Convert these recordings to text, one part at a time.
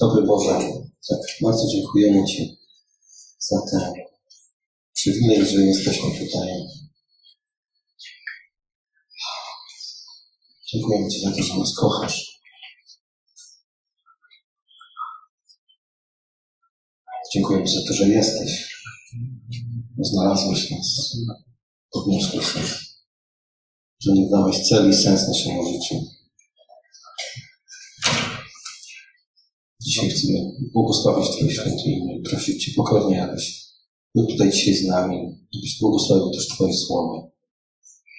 Dobry Boże, tak bardzo dziękujemy Ci za ten przywilej, że jesteśmy tutaj. Dziękujemy Ci za to, że nas kochasz. Dziękujemy Ci za to, że jesteś. Znalazłeś nas. Podniosłeś nas. Że nie dałeś cel i sens naszemu życiu. Dzisiaj chcemy błogosławić Twoje święte imię i prosić Cię pokornie, abyś był tutaj dzisiaj z nami, abyś błogosławił też Twoje słowo,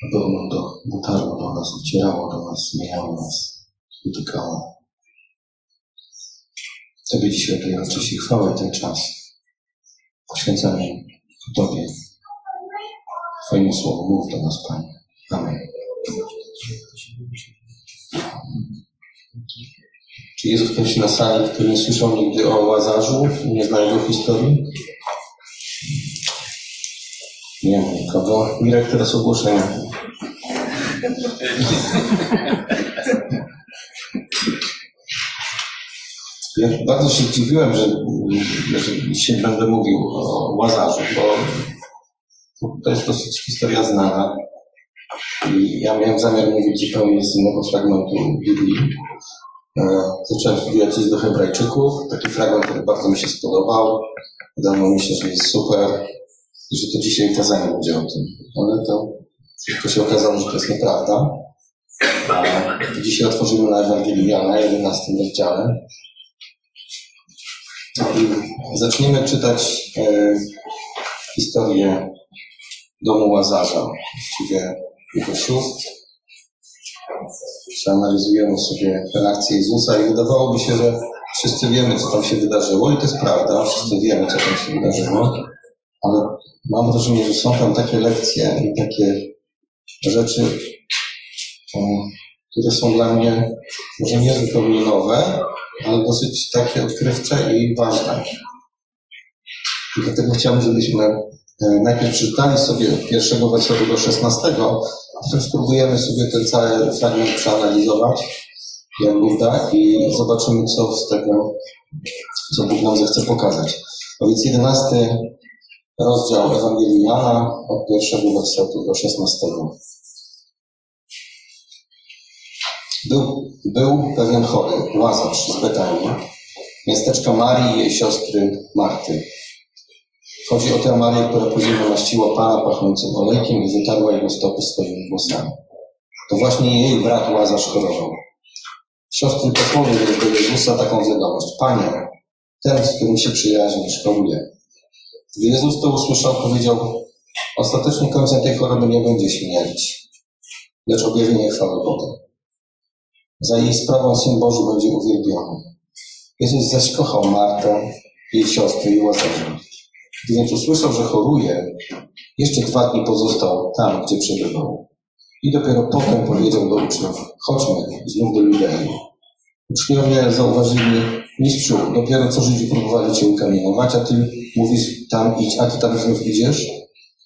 aby ono do, dotarło do nas, docierało do nas, zmieniało nas, dotykało. Tobie dzisiaj oddajemy cześć i ten czas. Poświęcamy Tobie, Twojemu słowu. Mów do nas, Panie. Amen. Czy jest ktoś na sali, który nie słyszał nigdy o Łazarzu i nie zna jego historii? Nie ma nikogo. Mirek, teraz ogłoszenia. Ja bardzo się zdziwiłem, że, że dzisiaj będę mówił o Łazarzu, bo to jest dosyć historia znana. I ja miałem zamiar mówić zupełnie z innego fragmentu Biblii. E, zacząłem studiować list do Hebrajczyków. Taki fragment, który bardzo mi się spodobał. Wydawało mi się, że jest super i że to dzisiaj kazanie będzie o tym. Ale to szybko się okazało, że to jest nieprawda. A dzisiaj otworzymy na Ewangelii Jana, 11 rozdziale. I zaczniemy czytać e, historię domu Łazarza, właściwie jego sióstr. Przeanalizujemy sobie reakcję Jezusa i wydawałoby się, że wszyscy wiemy, co tam się wydarzyło i to jest prawda, wszyscy wiemy, co tam się wydarzyło, ale mam wrażenie, że są tam takie lekcje i takie rzeczy, które są dla mnie może nie zupełnie nowe, ale dosyć takie odkrywcze i ważne. I dlatego chciałbym, żebyśmy najpierw przeczytali sobie pierwszego wersetu do szesnastego, a potem spróbujemy sobie ten cały fragment przeanalizować, jak Bóg da, i zobaczymy, co z tego, co Bóg nam zechce pokazać. A więc jedenasty rozdział Ewangelii Jana od pierwszego wersetu do szesnastego. Był, był pewien chory, Łazarz z Betanii, miasteczka Marii i jej siostry Marty. Chodzi o tę Marię, która później namaściła Pana pachnącym olejkiem i wytarła jego stopy swoimi włosami. To właśnie jej brat Łazarz chorował. Siostry posłowie do Jezusa taką wiadomość. Panie, ten, z którym się przyjaźnisz, choruje. Gdy Jezus to usłyszał, powiedział, ostatecznie końcem tej choroby nie będzie śmierć, lecz objawienie chwały Boga. Za jej sprawą Syn Boży będzie uwielbiony. Jezus zaś kochał Martę, jej siostrę i Łazarza. Więc usłyszał, że choruje, jeszcze dwa dni pozostał tam, gdzie przebywał. I dopiero potem powiedział do uczniów, chodźmy znów do Judei. Uczniowie zauważyli, mistrzu, dopiero co Żydzi próbowali cię ukamienować, a ty mówisz tam idź, a ty tam znów idziesz?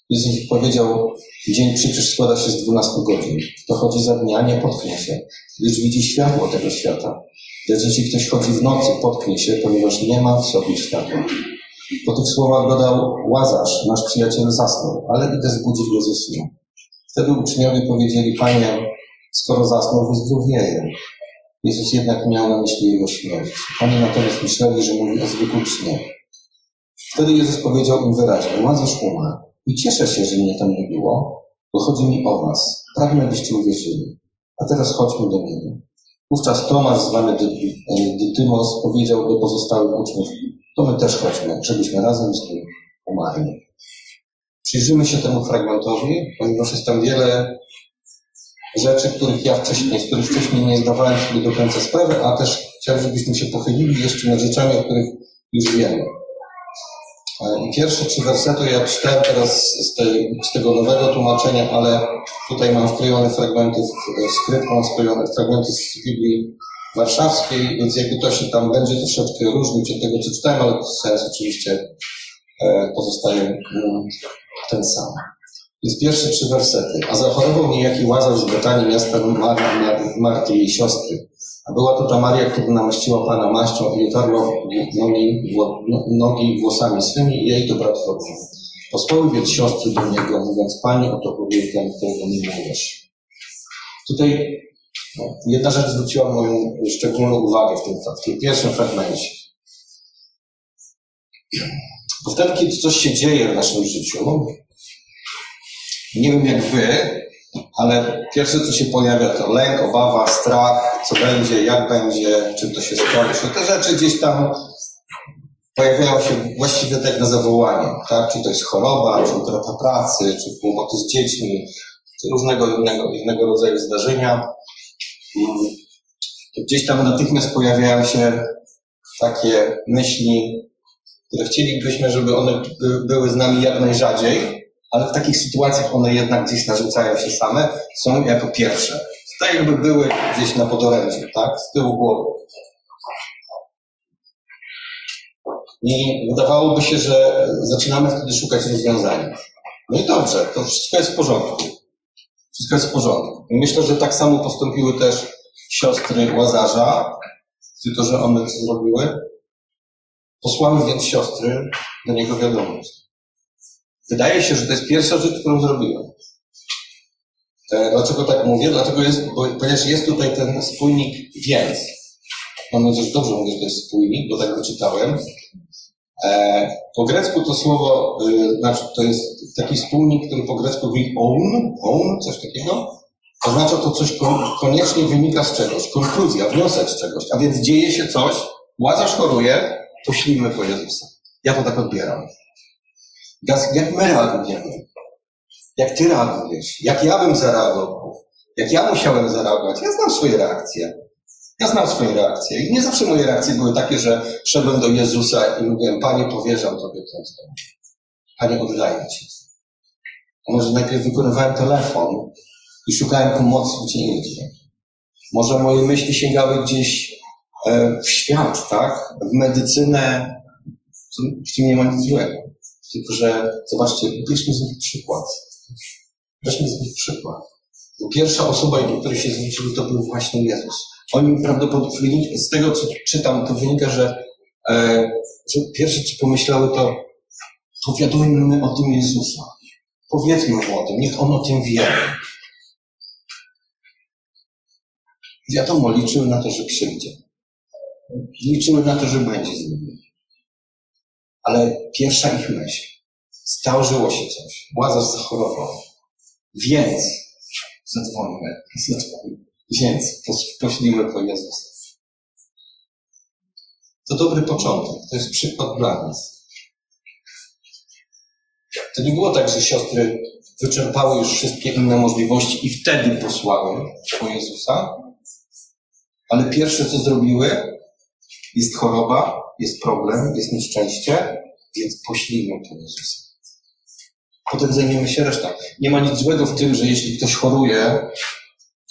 Jezus powiedział, dzień przecież składa się z dwunastu godzin. Kto chodzi za dnia, nie potknie się, gdyż widzi światło tego świata. Lecz jeśli ktoś chodzi w nocy, potknie się, ponieważ nie ma w sobie światła. Po tych słowach dodał, Łazarz, nasz przyjaciel zasnął, ale idę zbudzić go ze snu. Wtedy uczniowie powiedzieli, Panie, skoro zasnął, wyzdrowieje. Jezus jednak miał na myśli jego śmierć. Oni natomiast myśleli, że mówi o zwykłym śnie. Wtedy Jezus powiedział im wyraźnie, Łazarz umarł. I cieszę się, że mnie tam nie było, bo chodzi mi o was. Pragnę, byście uwierzyli. A teraz chodźmy do niego. Wówczas Tomasz, zwany Dytymos, powiedział do pozostałych uczniów, to my też chodźmy, żebyśmy razem z nim umarli. Przyjrzymy się temu fragmentowi, ponieważ jest tam wiele rzeczy, których ja wcześniej, z których wcześniej nie zdawałem sobie do końca sprawy, a też chciałbym, żebyśmy się pochylili jeszcze nad rzeczami, o których już wiemy. Pierwsze trzy wersety ja czytałem teraz z, tej, z tego nowego tłumaczenia, ale tutaj mam wklejone fragmenty, skrypt mam wklejone fragmenty z Biblii warszawskiej, więc jakby to się tam będzie troszeczkę różnić od tego, co czytałem, ale sens oczywiście e, pozostaje mm, ten sam. Więc pierwsze trzy wersety. A zachorował niejaki Łazarz z Betanii miasta Mar Marty, jej siostry. A była to ta Maria, która namaściła Pana maścią i otarła nogi, nogi włosami swymi i jej do bratworu. Posłały więc siostry do niego, mówiąc, Panie, oto ten, którego miłujesz. Tutaj no, jedna rzecz zwróciła moją szczególną uwagę w tym, w tym pierwszym fragmencie. Bo wtedy, kiedy coś się dzieje w naszym życiu, nie wiem jak wy, ale pierwsze, co się pojawia, to lęk, obawa, strach, co będzie, jak będzie, czym to się skończy. Te rzeczy gdzieś tam pojawiają się właściwie tak na zawołanie, tak? Czy to jest choroba, czy utrata pracy, czy kłopoty z dziećmi, czy różnego innego, innego rodzaju zdarzenia. Gdzieś tam natychmiast pojawiają się takie myśli, które chcielibyśmy, żeby one były z nami jak najrzadziej, ale w takich sytuacjach one jednak gdzieś narzucają się same, są jako pierwsze. Tak jakby były gdzieś na podorędziu, tak? Z tyłu głowy. I wydawałoby się, że zaczynamy wtedy szukać rozwiązania. No i dobrze, to wszystko jest w porządku. Wszystko jest w porządku. I myślę, że tak samo postąpiły też siostry Łazarza, tylko że one co zrobiły? Posłały więc siostry do niego wiadomość. Wydaje się, że to jest pierwsza rzecz, którą zrobiłem. E, dlaczego tak mówię? Dlatego jest, bo, ponieważ jest tutaj ten spójnik więc. Mam nadzieję, że dobrze mówię, że to jest spójnik, bo tak go czytałem. E, po grecku to słowo, y, znaczy to jest taki spójnik, który po grecku mówi own, own, coś takiego. Oznacza to coś koniecznie wynika z czegoś, konkluzja, wniosek z czegoś. A więc dzieje się coś, Łazarz choruje, poślijmy po Jezusa. Ja to tak odbieram. Jak my reagujemy? Jak ty reagujesz? Jak ja bym zareagował? Jak ja musiałem zareagować? Ja znam swoje reakcje. Ja znam swoje reakcje. I nie zawsze moje reakcje były takie, że szedłem do Jezusa i mówiłem, Panie, powierzam Tobie tę sprawę. Panie, oddaję Ci. A może najpierw wykonywałem telefon i szukałem pomocy gdzie indziej. Może moje myśli sięgały gdzieś e, w świat, tak? W medycynę, w czym nie ma nic złego. Tylko, że zobaczcie, bierzmy z nich przykład. Weźmy z nich przykład. Pierwsza osoba, do której się zwrócili, to był właśnie Jezus. Oni prawdopodobnie, z tego co czytam, to wynika, że, e, że pierwsze co pomyślały, to powiadujmy o tym Jezusa. Powiedzmy mu o tym, niech on o tym wie. Wiadomo, liczyły na to, że przyjdzie. Liczyły na to, że będzie z nimi. Ale pierwsza ich myśl. Zdarzyło się coś. Łazarz zachorował. Więc zadzwońmy. Zadzwońmy. Więc poślimy po Jezusa. To dobry początek. To jest przykład dla nas. To nie było tak, że siostry wyczerpały już wszystkie inne możliwości i wtedy posłały po Jezusa. Ale pierwsze, co zrobiły, jest choroba, jest problem, jest nieszczęście, więc poślijmy po Jezusa. Potem zajmiemy się resztą. Nie ma nic złego w tym, że jeśli ktoś choruje,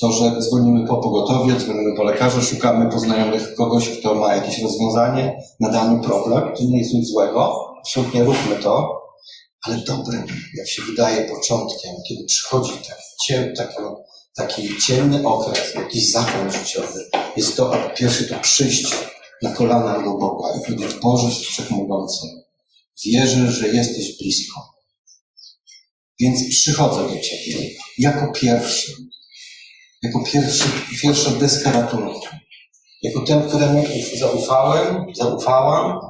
to, że dzwonimy po pogotowie, dzwonimy po lekarza, szukamy poznajomych kogoś, kto ma jakieś rozwiązanie na dany problem. To nie jest nic złego. Absolutnie róbmy to. Ale dobrym, jak się wydaje, początkiem, kiedy przychodzi taki, taki, taki ciemny okres, jakiś zakon życiowy, jest to, pierwszy to przyjść na kolana do Boga i powiedzieć, Boże Wszechmogący, wierzę, że jesteś blisko. Więc przychodzę do Ciebie jako pierwszy, jako pierwszy, pierwsza deska ratunku. Jako ten, któremu zaufałem, zaufałam,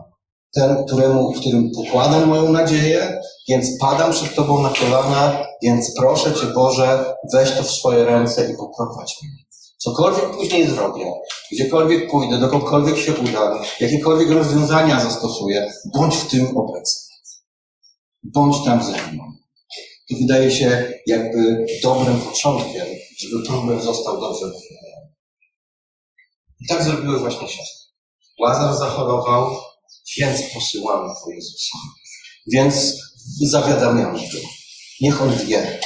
ten, któremu, którym pokładam moją nadzieję, więc padam przed Tobą na kolana, więc proszę Cię Boże, weź to w swoje ręce i poprowadź mnie. Cokolwiek później zrobię, gdziekolwiek pójdę, dokądkolwiek się udam, jakiekolwiek rozwiązania zastosuję, bądź w tym obecny. Bądź tam ze mną. To wydaje się jakby dobrym początkiem, żeby problem został dobrze. I tak zrobiły właśnie siostry. Łazar zachorował, więc posyłamy po Jezusa. Więc zawiadamiamy go. Niech on wie.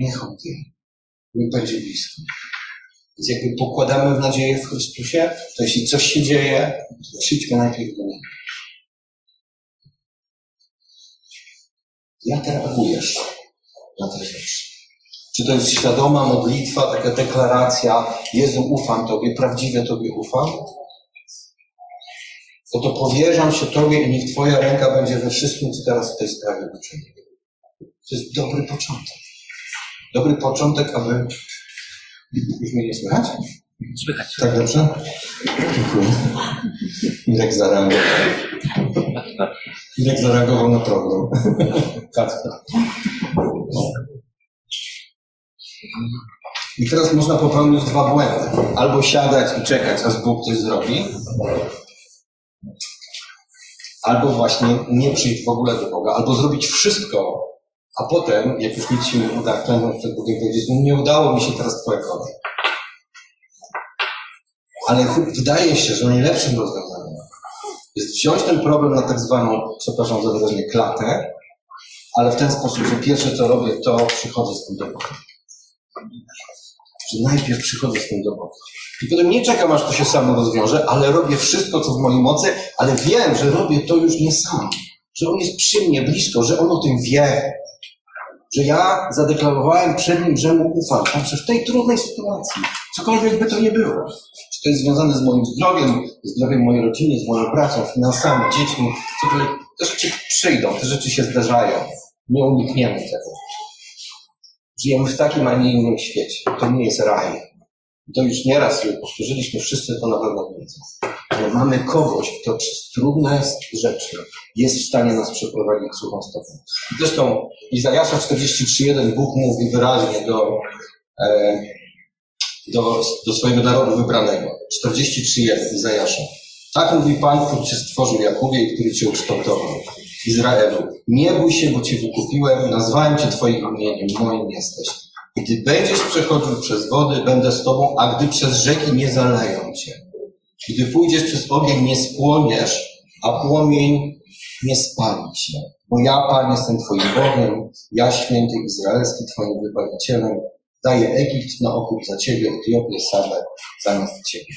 Niech on wie będzie blisko. Więc jakby pokładamy w nadzieję w Chrystusie, to jeśli coś się dzieje, to przyjdźmy najpierw do Niego. Jak reagujesz na te rzeczy? Czy to jest świadoma modlitwa, taka deklaracja, Jezu, ufam Tobie, prawdziwie Tobie ufam? To to powierzam się Tobie i niech Twoja ręka będzie we wszystkim, co teraz w tej sprawie uczyni. To jest dobry początek. Dobry początek, aby... Już mnie nie słychać? Słychać. Tak dobrze? Dziękuję. Mirek zareagował. Mirek zareagował na program. Kacper. I teraz można popełnić dwa błędy. Albo siadać i czekać, aż Bóg coś zrobi. Albo właśnie nie przyjść w ogóle do Boga. Albo zrobić wszystko, a potem, jak już nic się nie uda, klęknąć przed Bogiem powiedzieć, no nie udało mi się teraz Twoja kolej. Ale wydaje się, że najlepszym rozwiązaniem jest wziąć ten problem na tak zwaną, przepraszam za wyrażenie, klatę, ale w ten sposób, że pierwsze co robię, to przychodzę z tym do Boga. Że najpierw przychodzę z tym do Boga. I potem nie czekam, aż to się samo rozwiąże, ale robię wszystko, co w mojej mocy, ale wiem, że robię to już nie sam. Że On jest przy mnie, blisko, że On o tym wie. Że ja zadeklarowałem przed Nim, że Mu ufam, także w tej trudnej sytuacji, cokolwiek by to nie było. Czy to jest związane z moim zdrowiem, zdrowiem mojej rodziny, z moją pracą, finansami, dziećmi, cokolwiek. Te rzeczy przyjdą, te rzeczy się zdarzają. Nie unikniemy tego. Żyjemy w takim, a nie innym świecie. To nie jest raj. To już nieraz powtórzyliśmy, wszyscy to na pewno wiedzą. Ale mamy kogoś, kto przez trudne rzeczy jest w stanie nas przeprowadzić suchą stopą. Zresztą Izajasza 43.1 Bóg mówi wyraźnie do, e, do, do swojego narodu wybranego. 43.1 Izajasza. Tak mówi Pan, który Cię stworzył Jakubie i który Cię ukształtował. Izraelu, nie bój się, bo Cię wykupiłem, nazwałem Cię Twoim imieniem, moim jesteś. Gdy będziesz przechodził przez wody, będę z Tobą, a gdy przez rzeki nie zaleją Cię. Gdy pójdziesz przez ogień, nie spłoniesz, a płomień nie spali Cię. Bo ja, Pan, jestem Twoim Bogiem, ja, święty Izraelski, Twoim Wybawicielem, daję Egipt na okup za Ciebie, Etiopię, Sabę zamiast Ciebie.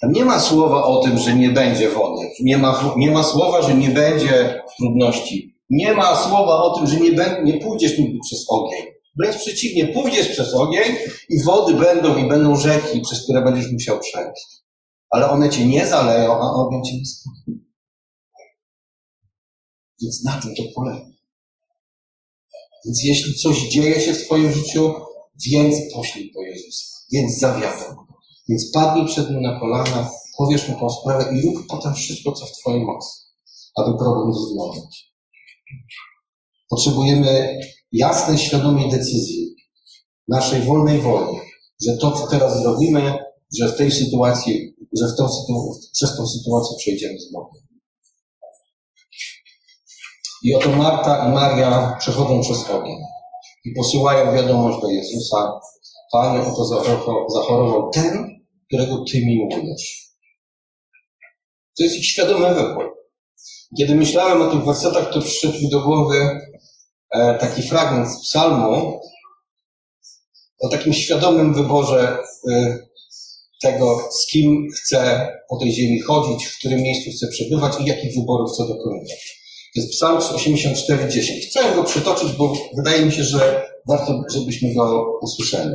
Tam nie ma słowa o tym, że nie będzie wody. Nie ma, nie ma słowa, że nie będzie trudności. Nie ma słowa o tym, że nie, nie pójdziesz nigdy przez ogień. Wręcz przeciwnie, pójdziesz przez ogień i wody będą i będą rzeki, przez które będziesz musiał przejść. Ale one cię nie zaleją, a ogień cię nie. Więc na tym to polega. Więc jeśli coś dzieje się w Twoim życiu, więc poślij po Jezusa. Więc zawiadam. Więc padnij przed Nim na kolana, powiesz Mu tą sprawę i rób potem wszystko, co w Twojej mocy, aby problem rozwiązać. Potrzebujemy jasnej, świadomej decyzji, naszej wolnej woli, że to, co teraz zrobimy, że w tej sytuacji, że w tą przez tą sytuację przejdziemy z Bogiem. I oto Marta i Maria przechodzą przez ogień i posyłają wiadomość do Jezusa. Panie, oto zachorował ten, którego Ty miłujesz. To jest ich świadomy wybór. Kiedy myślałem o tych wersetach, to przyszedł mi do głowy taki fragment z psalmu o takim świadomym wyborze tego, z kim chcę po tej ziemi chodzić, w którym miejscu chcę przebywać i jakich wyborów chcę dokonywać. To jest psalm 84:10. Chcę go przytoczyć, bo wydaje mi się, że warto, żebyśmy go usłyszeli.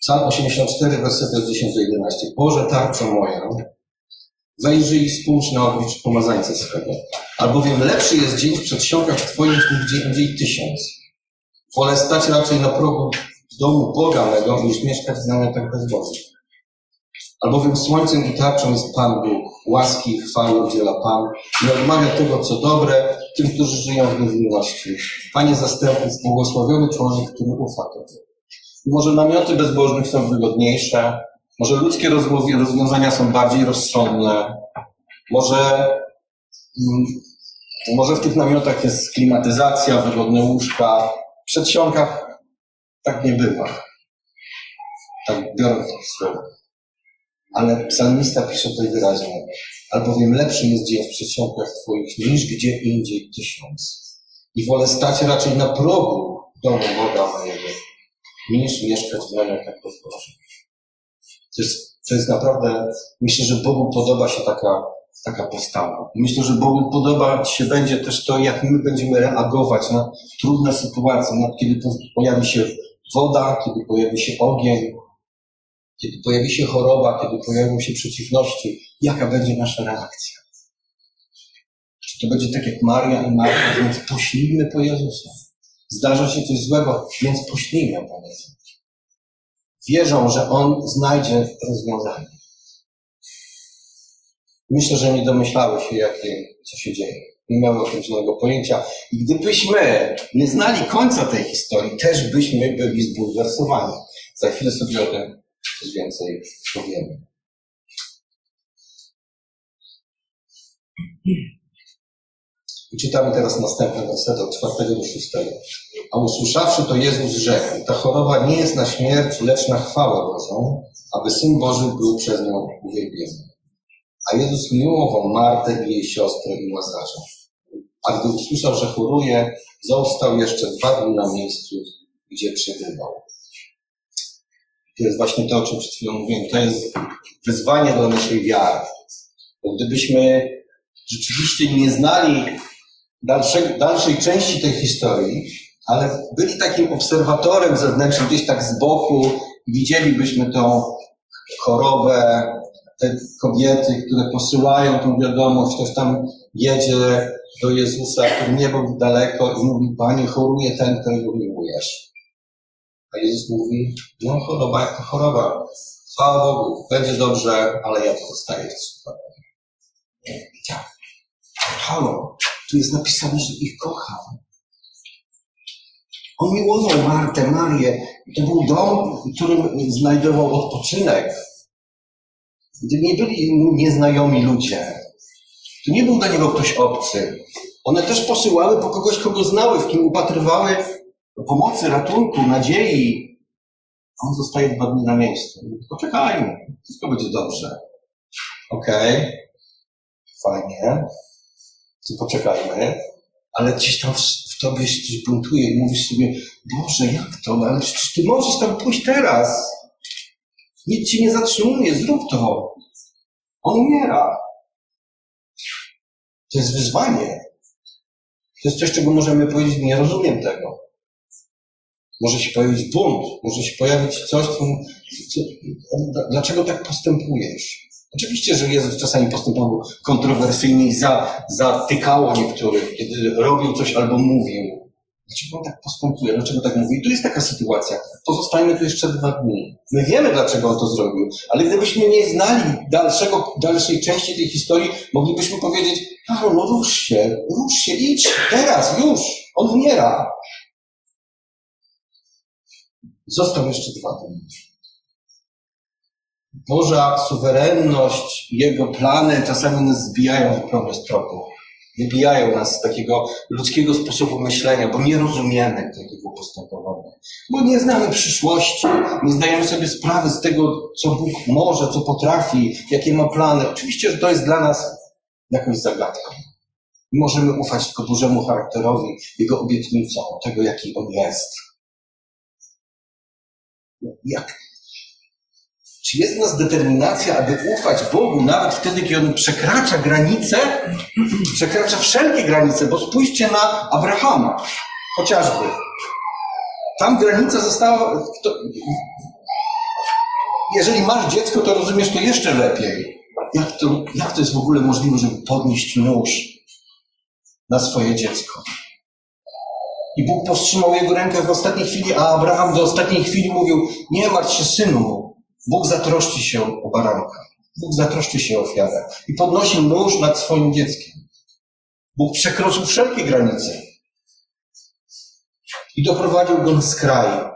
Psalm 84, wersety od 10 do 11. Boże, tarczo moja, wejrzyj i spójrz na oblicz pomazańca swego. Albowiem lepszy jest dzień w przedsionkach Twoich niż gdzie indziej tysiąc. Wolę stać raczej na progu domu Boga mego, niż mieszkać w namiotach bezbożnych. Albowiem słońcem i tarczą jest Pan Bóg, łaski i chwały udziela Pan, nie odmawia tego, co dobre, tym, którzy żyją w niewinności. Panie zastępów, błogosławiony człowiek, który ufa Tobie. Może namioty bezbożnych są wygodniejsze, może ludzkie rozwiązania są bardziej rozsądne, może, może w tych namiotach jest klimatyzacja, wygodne łóżka. W przedsionkach tak nie bywa. Tak biorąc słowo. Ale psalmista pisze tutaj wyraźnie, albowiem lepszy jest dzień w przedsionkach Twoich niż gdzie indziej tysiąc. I wolę stać raczej na progu domu Boga mojego, niż mieszkać w namiotach bezbożnych. To jest, to jest naprawdę, myślę, że Bogu podoba się taka, taka postawa. Myślę, że Bogu podoba się będzie też to, jak my będziemy reagować na trudne sytuacje, na kiedy pojawi się woda, kiedy pojawi się ogień, kiedy pojawi się choroba, kiedy pojawią się przeciwności, jaka będzie nasza reakcja? Czy to będzie tak jak Maria i Marta, więc poślijmy po Jezusa. Zdarza się coś złego, więc poślijmy po Jezusa. Wierzą, że On znajdzie rozwiązanie. Myślę, że nie domyślały się, jakie, co się dzieje. Nie miały o tym żadnego pojęcia. I gdybyśmy nie znali końca tej historii, też byśmy byli zbulwersowani. Za chwilę sobie o tym coś więcej powiemy. I czytamy teraz następny werset od czwartego do szóstego. A usłyszawszy to Jezus rzekł, ta choroba nie jest na śmierć, lecz na chwałę Bożą, aby Syn Boży był przez nią uwielbiony. A Jezus miłował Martę i jej siostrę i Łazarza. A gdy usłyszał, że choruje, został jeszcze dwa dni na miejscu, gdzie przebywał. To jest właśnie to, o czym przed chwilą mówiłem. To jest wyzwanie dla naszej wiary. Bo gdybyśmy rzeczywiście nie znali dalszej, dalszej części tej historii, ale byli takim obserwatorem zewnętrznym, gdzieś tak z boku, widzielibyśmy tą chorobę, te kobiety, które posyłają tą wiadomość, ktoś tam jedzie do Jezusa, który nie był daleko i mówi, Panie, choruje ten, którego miłujesz. A Jezus mówi, no choroba jak to choroba. Chwała Bogu, będzie dobrze, ale ja to zostaję jeszcze Tak. Halo, tu jest napisane, że ich kocham. On miłował Martę, Marię. To był dom, w którym znajdował odpoczynek. Gdy nie byli nieznajomi ludzie. To nie był dla niego ktoś obcy. One też posyłały po kogoś, kogo znały, w kim upatrywały pomocy, ratunku, nadziei. On zostaje dwa dni na miejscu. Poczekajmy, wszystko będzie dobrze. Okej, okay. fajnie, to poczekajmy, ale gdzieś tam w, w tobie się coś buntuje i mówisz sobie, Boże, jak to? Ale przecież ty możesz tam pójść teraz. Nic ci nie zatrzymuje, zrób to. On umiera. To jest wyzwanie. To jest coś, czego możemy powiedzieć, nie rozumiem tego. Może się pojawić bunt, może się pojawić coś, co, co, dlaczego tak postępujesz? Oczywiście, że Jezus czasami postępował kontrowersyjnie i za, zatykało niektórych, kiedy robił coś albo mówił. Dlaczego on tak postępuje? Dlaczego tak mówi? I tu jest taka sytuacja. Pozostajmy tu jeszcze dwa dni. My wiemy, dlaczego on to zrobił, ale gdybyśmy nie znali dalszego, dalszej części tej historii, moglibyśmy powiedzieć, Karol, no rusz się, rusz się, idź, teraz, już, on umiera. Został jeszcze dwa dni. Boża suwerenność, Jego plany czasami nas zbijają zupełnie z tropu. Wybijają nas z takiego ludzkiego sposobu myślenia, bo nie rozumiemy takiego postępowania. Bo nie znamy przyszłości, nie zdajemy sobie sprawy z tego, co Bóg może, co potrafi, jakie ma plany. Oczywiście, że to jest dla nas jakąś zagadką. Możemy ufać tylko Bożemu charakterowi, Jego obietnicom, tego, jaki On jest. Jak, czy jest w nas determinacja, aby ufać Bogu nawet wtedy, kiedy On przekracza granice, przekracza wszelkie granice, bo spójrzcie na Abrahama, chociażby. Tam granica została. To, jeżeli masz dziecko, to rozumiesz to jeszcze lepiej. Jak to, jak to jest w ogóle możliwe, żeby podnieść nóż na swoje dziecko? I Bóg powstrzymał jego rękę w ostatniej chwili, a Abraham do ostatniej chwili mówił: Nie martw się, synu, Bóg zatroszczy się o baranka. Bóg zatroszczy się o ofiarę. I podnosi nóż nad swoim dzieckiem. Bóg przekroczył wszelkie granice. I doprowadził go na skraj.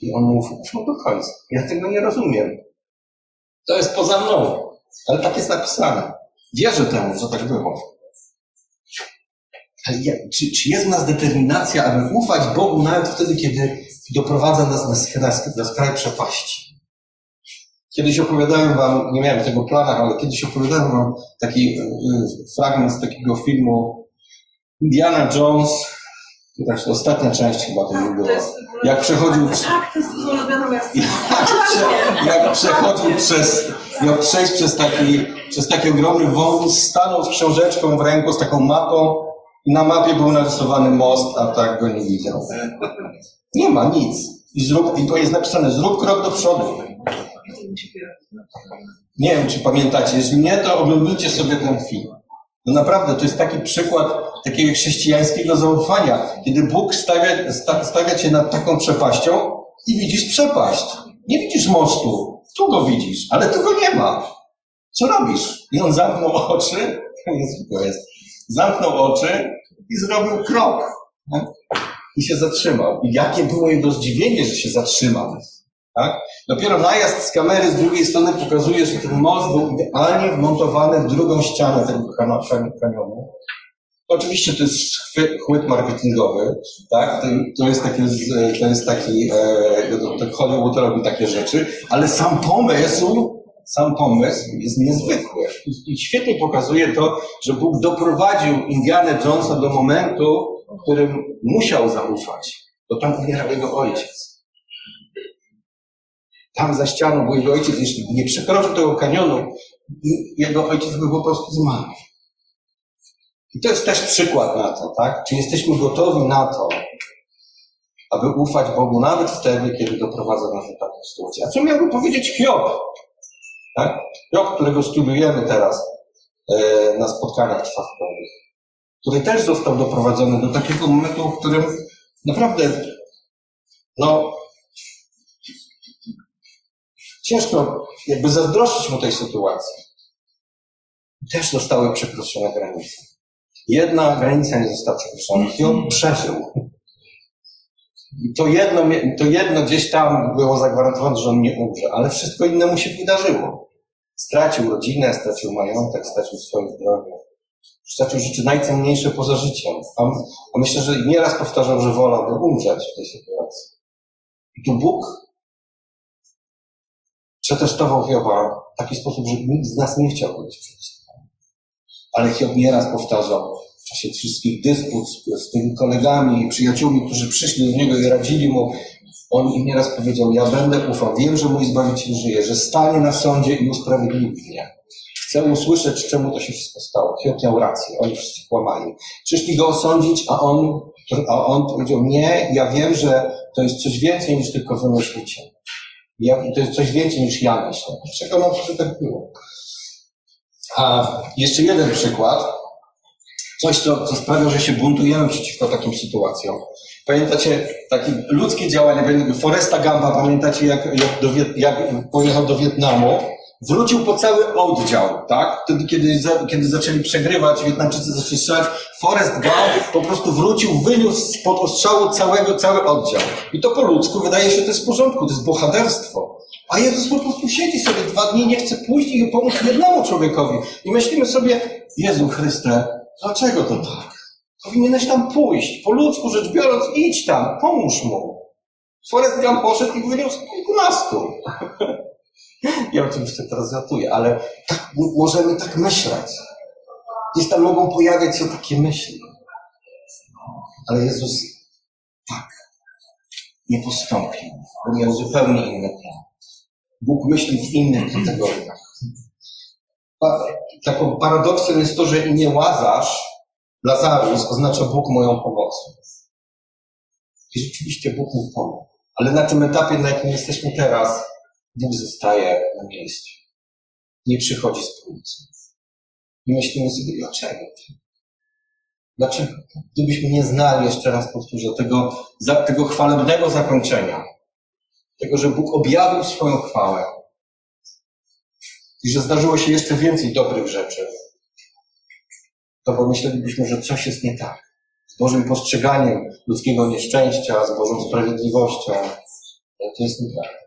I on mówi, no do końca. Ja tego nie rozumiem. To jest poza mną. Ale tak jest napisane. Wierzę temu, że tak było. Czy, czy jest w nas determinacja, aby ufać Bogu nawet wtedy, kiedy doprowadza nas na, skraj, na skraj przepaści. Kiedyś opowiadałem wam, nie miałem tego planach, ale kiedyś opowiadałem wam taki y, fragment z takiego filmu Indiana Jones, znaczy ostatnia część chyba to nie była. Jak przechodził... Tak, to jest ulubiona jak, jak przechodził przez... Miał przejść przez taki, przez taki ogromny wąwóz, stanął z książeczką w ręku, z taką mapą na mapie był narysowany most, a tak go nie widział. Nie ma nic. I, zrób, I to jest napisane, zrób krok do przodu. Nie wiem, czy pamiętacie. Jeśli nie, to oglądajcie sobie ten film. No naprawdę, to jest taki przykład takiego chrześcijańskiego zaufania, kiedy Bóg stawia, sta, stawia cię nad taką przepaścią i widzisz przepaść. Nie widzisz mostu, tu go widzisz, ale tu go nie ma. Co robisz? I on zamknął oczy, niezwykłe jest, zamknął oczy i zrobił krok. I się zatrzymał. I jakie było jego zdziwienie, że się zatrzymał. Tak? Dopiero najazd z kamery z drugiej strony pokazuje, że ten most był idealnie wmontowany w drugą ścianę tego kanionu. Oczywiście to jest chwyt, marketingowy, tak? To, jest taki, to jest taki, e, Hollywood robi takie rzeczy, ale sam pomysł, sam pomysł jest niezwykły. I świetnie pokazuje to, że Bóg doprowadził Indiana Jonesa do momentu, w którym musiał zaufać, bo tam umierał jego ojciec. Tam za ścianą był jego ojciec, jeśli nie przekroczył tego kanionu, jego ojciec by po prostu zmarł. I to jest też przykład na to, tak? Czy jesteśmy gotowi na to, aby ufać Bogu nawet wtedy, kiedy doprowadza nas do takiej sytuacji. A co miałby powiedzieć Hiob? Tak? Hiob, którego studiujemy teraz e, na spotkaniach czwartkowych, który też został doprowadzony do takiego momentu, w którym naprawdę, no, ciężko jakby zazdrościć mu tej sytuacji. Też zostały przekroczone granice. Jedna granica nie została przekroczona. I on przeżył. I to jedno, to jedno gdzieś tam było zagwarantowane, że on nie umrze, ale wszystko inne mu się wydarzyło. Stracił rodzinę, stracił majątek, stracił swoje zdrowie. Stracił rzeczy najcenniejsze poza życiem. A, myślę, że nieraz powtarzał, że wolałby umrzeć w tej sytuacji. I tu Bóg przetestował Hioba w taki sposób, że nikt z nas nie chciał być przetestowany. Ale Hiob nieraz powtarzał w czasie wszystkich dysput z, z tymi kolegami i przyjaciółmi, którzy przyszli do niego i radzili mu, on im nieraz powiedział, ja będę ufał, wiem, że mój Zbawiciel żyje, że stanie na sądzie i usprawiedliwi mnie. Chcę usłyszeć, czemu to się wszystko stało. Hiob miał rację, oni wszyscy kłamali. Przyszli go osądzić, a on, a on powiedział, nie, ja wiem, że to jest coś więcej niż tylko wymyślicie. Ja, to jest coś więcej niż ja myślę. Przekonam się, że tak było. A jeszcze jeden przykład. Coś, co, co sprawia, że się buntujemy przeciwko takim sytuacjom. Pamiętacie takie ludzkie działania, Foresta Gamba, pamiętacie jak, jak, do, jak pojechał do Wietnamu Wrócił po cały oddział, tak? Wtedy, kiedy, kiedy zaczęli przegrywać, Wietnamczycy zaczęli strzelać, Forrest Gump po prostu wrócił, wyniósł spod ostrzału całego, cały oddział. I to po ludzku wydaje się, to jest w porządku, to jest bohaterstwo. A Jezus po prostu siedzi sobie dwa dni, nie chce pójść i pomóc jednemu człowiekowi. I myślimy sobie, Jezu Chryste, dlaczego to tak? Powinieneś tam pójść. Po ludzku rzecz biorąc, idź tam, pomóż mu. Forrest Gump poszedł i wyniósł kilkunastu. Ja oczywiście teraz żartuję, ale tak, możemy tak myśleć. Gdzieś tam mogą pojawiać się takie myśli. Ale Jezus tak nie postąpił, bo miał zupełnie inny plan. Bóg myśli w innych kategoriach. Taką paradoksem jest to, że imię Łazarz, Lazarus, oznacza Bóg moją pomocą. I rzeczywiście Bóg mu pomógł. Ale na tym etapie, na jakim jesteśmy teraz, Bóg zostaje na miejscu. Nie przychodzi z pomocą. I myślimy sobie, dlaczego? Dlaczego? Gdybyśmy nie znali, jeszcze raz powtórzę, tego, tego chwalebnego zakończenia, tego, że Bóg objawił swoją chwałę i że zdarzyło się jeszcze więcej dobrych rzeczy, to pomyślelibyśmy, że coś jest nie tak. Z Bożym postrzeganiem ludzkiego nieszczęścia, z Bożą sprawiedliwością. To jest nie tak.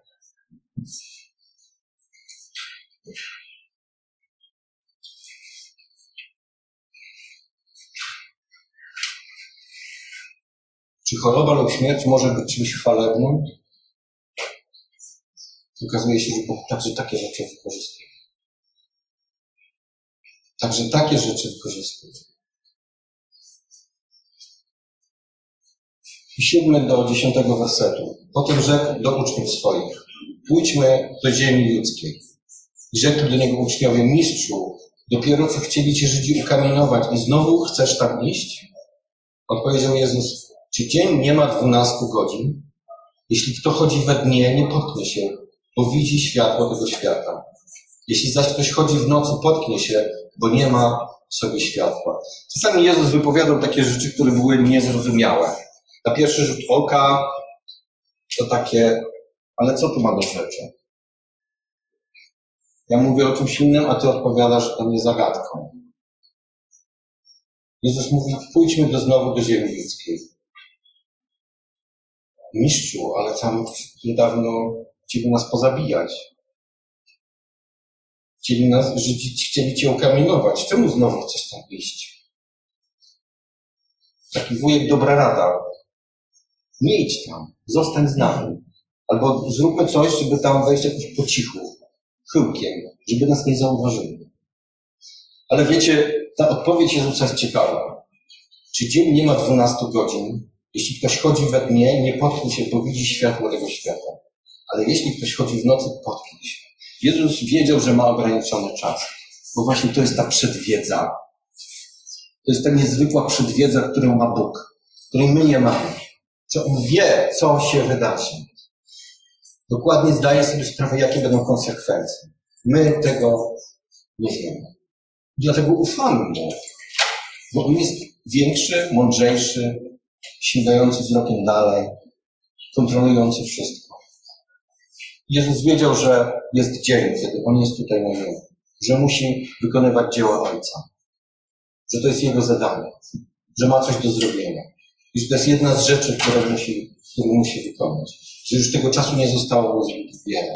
Czy choroba lub śmierć może być czymś chwalebnym? Okazuje się, że Bóg także takie rzeczy wykorzystuje. Także takie rzeczy wykorzystuje. I siódmy do dziesiątego wersetu. Potem rzekł do uczniów swoich pójdźmy do ziemi ludzkiej. I rzekli do niego uczniowie, mistrzu, dopiero co chcieli cię Żydzi ukamienować i znowu chcesz tam iść? Odpowiedział Jezus, czy dzień nie ma dwunastu godzin? Jeśli kto chodzi we dnie, nie potknie się, bo widzi światło tego świata. Jeśli zaś ktoś chodzi w nocy, potknie się, bo nie ma w sobie światła. Czasami Jezus wypowiadał takie rzeczy, które były niezrozumiałe. Na pierwszy rzut oka to takie, ale co tu ma do rzeczy? Ja mówię o czymś innym, a ty odpowiadasz do mnie zagadką. Jezus mówi, pójdźmy do znowu do ziemi ludzkiej. Mistrzu, ale tam niedawno chcieli nas pozabijać. Chcieli nas żyć, chcieli cię okamienować. Czemu znowu chcesz tam iść? Taki wujek dobra rada. Nie idź tam, zostań z nami. Albo zróbmy coś, żeby tam wejść jakoś po cichu, chyłkiem, żeby nas nie zauważyli. Ale wiecie, ta odpowiedź Jezusa jest ciekawa. Czy dzień nie ma 12 godzin? Jeśli ktoś chodzi we dnie, nie potknie się, bo widzi światło tego świata. Ale jeśli ktoś chodzi w nocy, potknie się. Jezus wiedział, że ma ograniczony czas. Bo właśnie to jest ta przedwiedza. To jest ta niezwykła przedwiedza, którą ma Bóg, której my nie mamy. Że On wie, co się wydarzy. Dokładnie zdaje sobie sprawę, jakie będą konsekwencje. My tego nie wiemy. Dlatego ufamy Mu. Bo On jest większy, mądrzejszy, sięgający wzrokiem dalej, kontrolujący wszystko. Jezus wiedział, że jest dzień, kiedy On jest tutaj na ziemi, że musi wykonywać dzieła Ojca, że to jest Jego zadanie, że ma coś do zrobienia i że to jest jedna z rzeczy, które musi, które musi wykonać, że już tego czasu nie zostało zbyt wiele.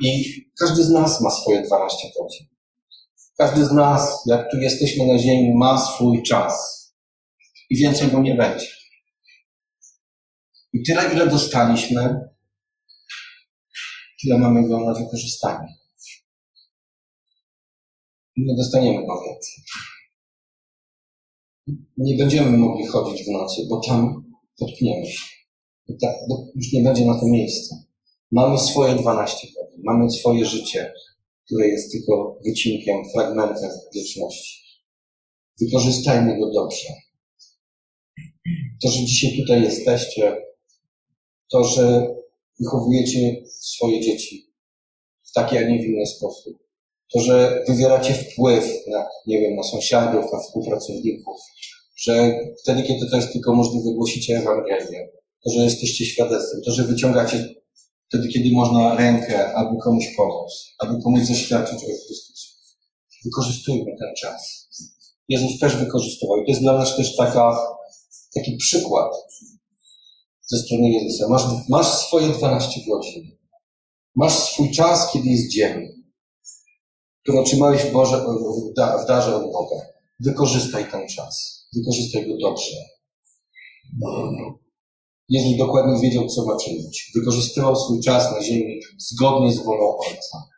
I każdy z nas ma swoje 12 godzin. Każdy z nas, jak tu jesteśmy na ziemi, ma swój czas. I więcej go nie będzie. I tyle, ile dostaliśmy, tyle mamy go na wykorzystanie. Nie dostaniemy go więcej. Nie będziemy mogli chodzić w nocy, bo tam potkniemy się. Tak, już nie będzie na to miejsca. Mamy swoje 12 godzin, mamy swoje życie, które jest tylko wycinkiem, fragmentem wieczności. Wykorzystajmy go dobrze. To, że dzisiaj tutaj jesteście, to, że wychowujecie swoje dzieci w taki, a nie w inny sposób. To, że wywieracie wpływ na, nie wiem, na sąsiadów, na współpracowników, że wtedy, kiedy to jest tylko możliwe, głosicie Ewangelię. To, że jesteście świadectwem, to, że wyciągacie wtedy, kiedy można rękę, aby komuś pomóc, aby komuś zaświadczyć o Chrystusie. Wykorzystujmy ten czas. Jezus też wykorzystywał. I to jest dla nas też taka, taki przykład ze strony Jezusa. Masz, masz swoje 12 godzin. Masz swój czas, kiedy jest dzień, który otrzymałeś w, Boże, w, da, w darze od Boga. Wykorzystaj ten czas. Wykorzystaj go dobrze. Jezus dokładnie wiedział, co ma czynić. Wykorzystywał swój czas na ziemi zgodnie z wolą Ojca.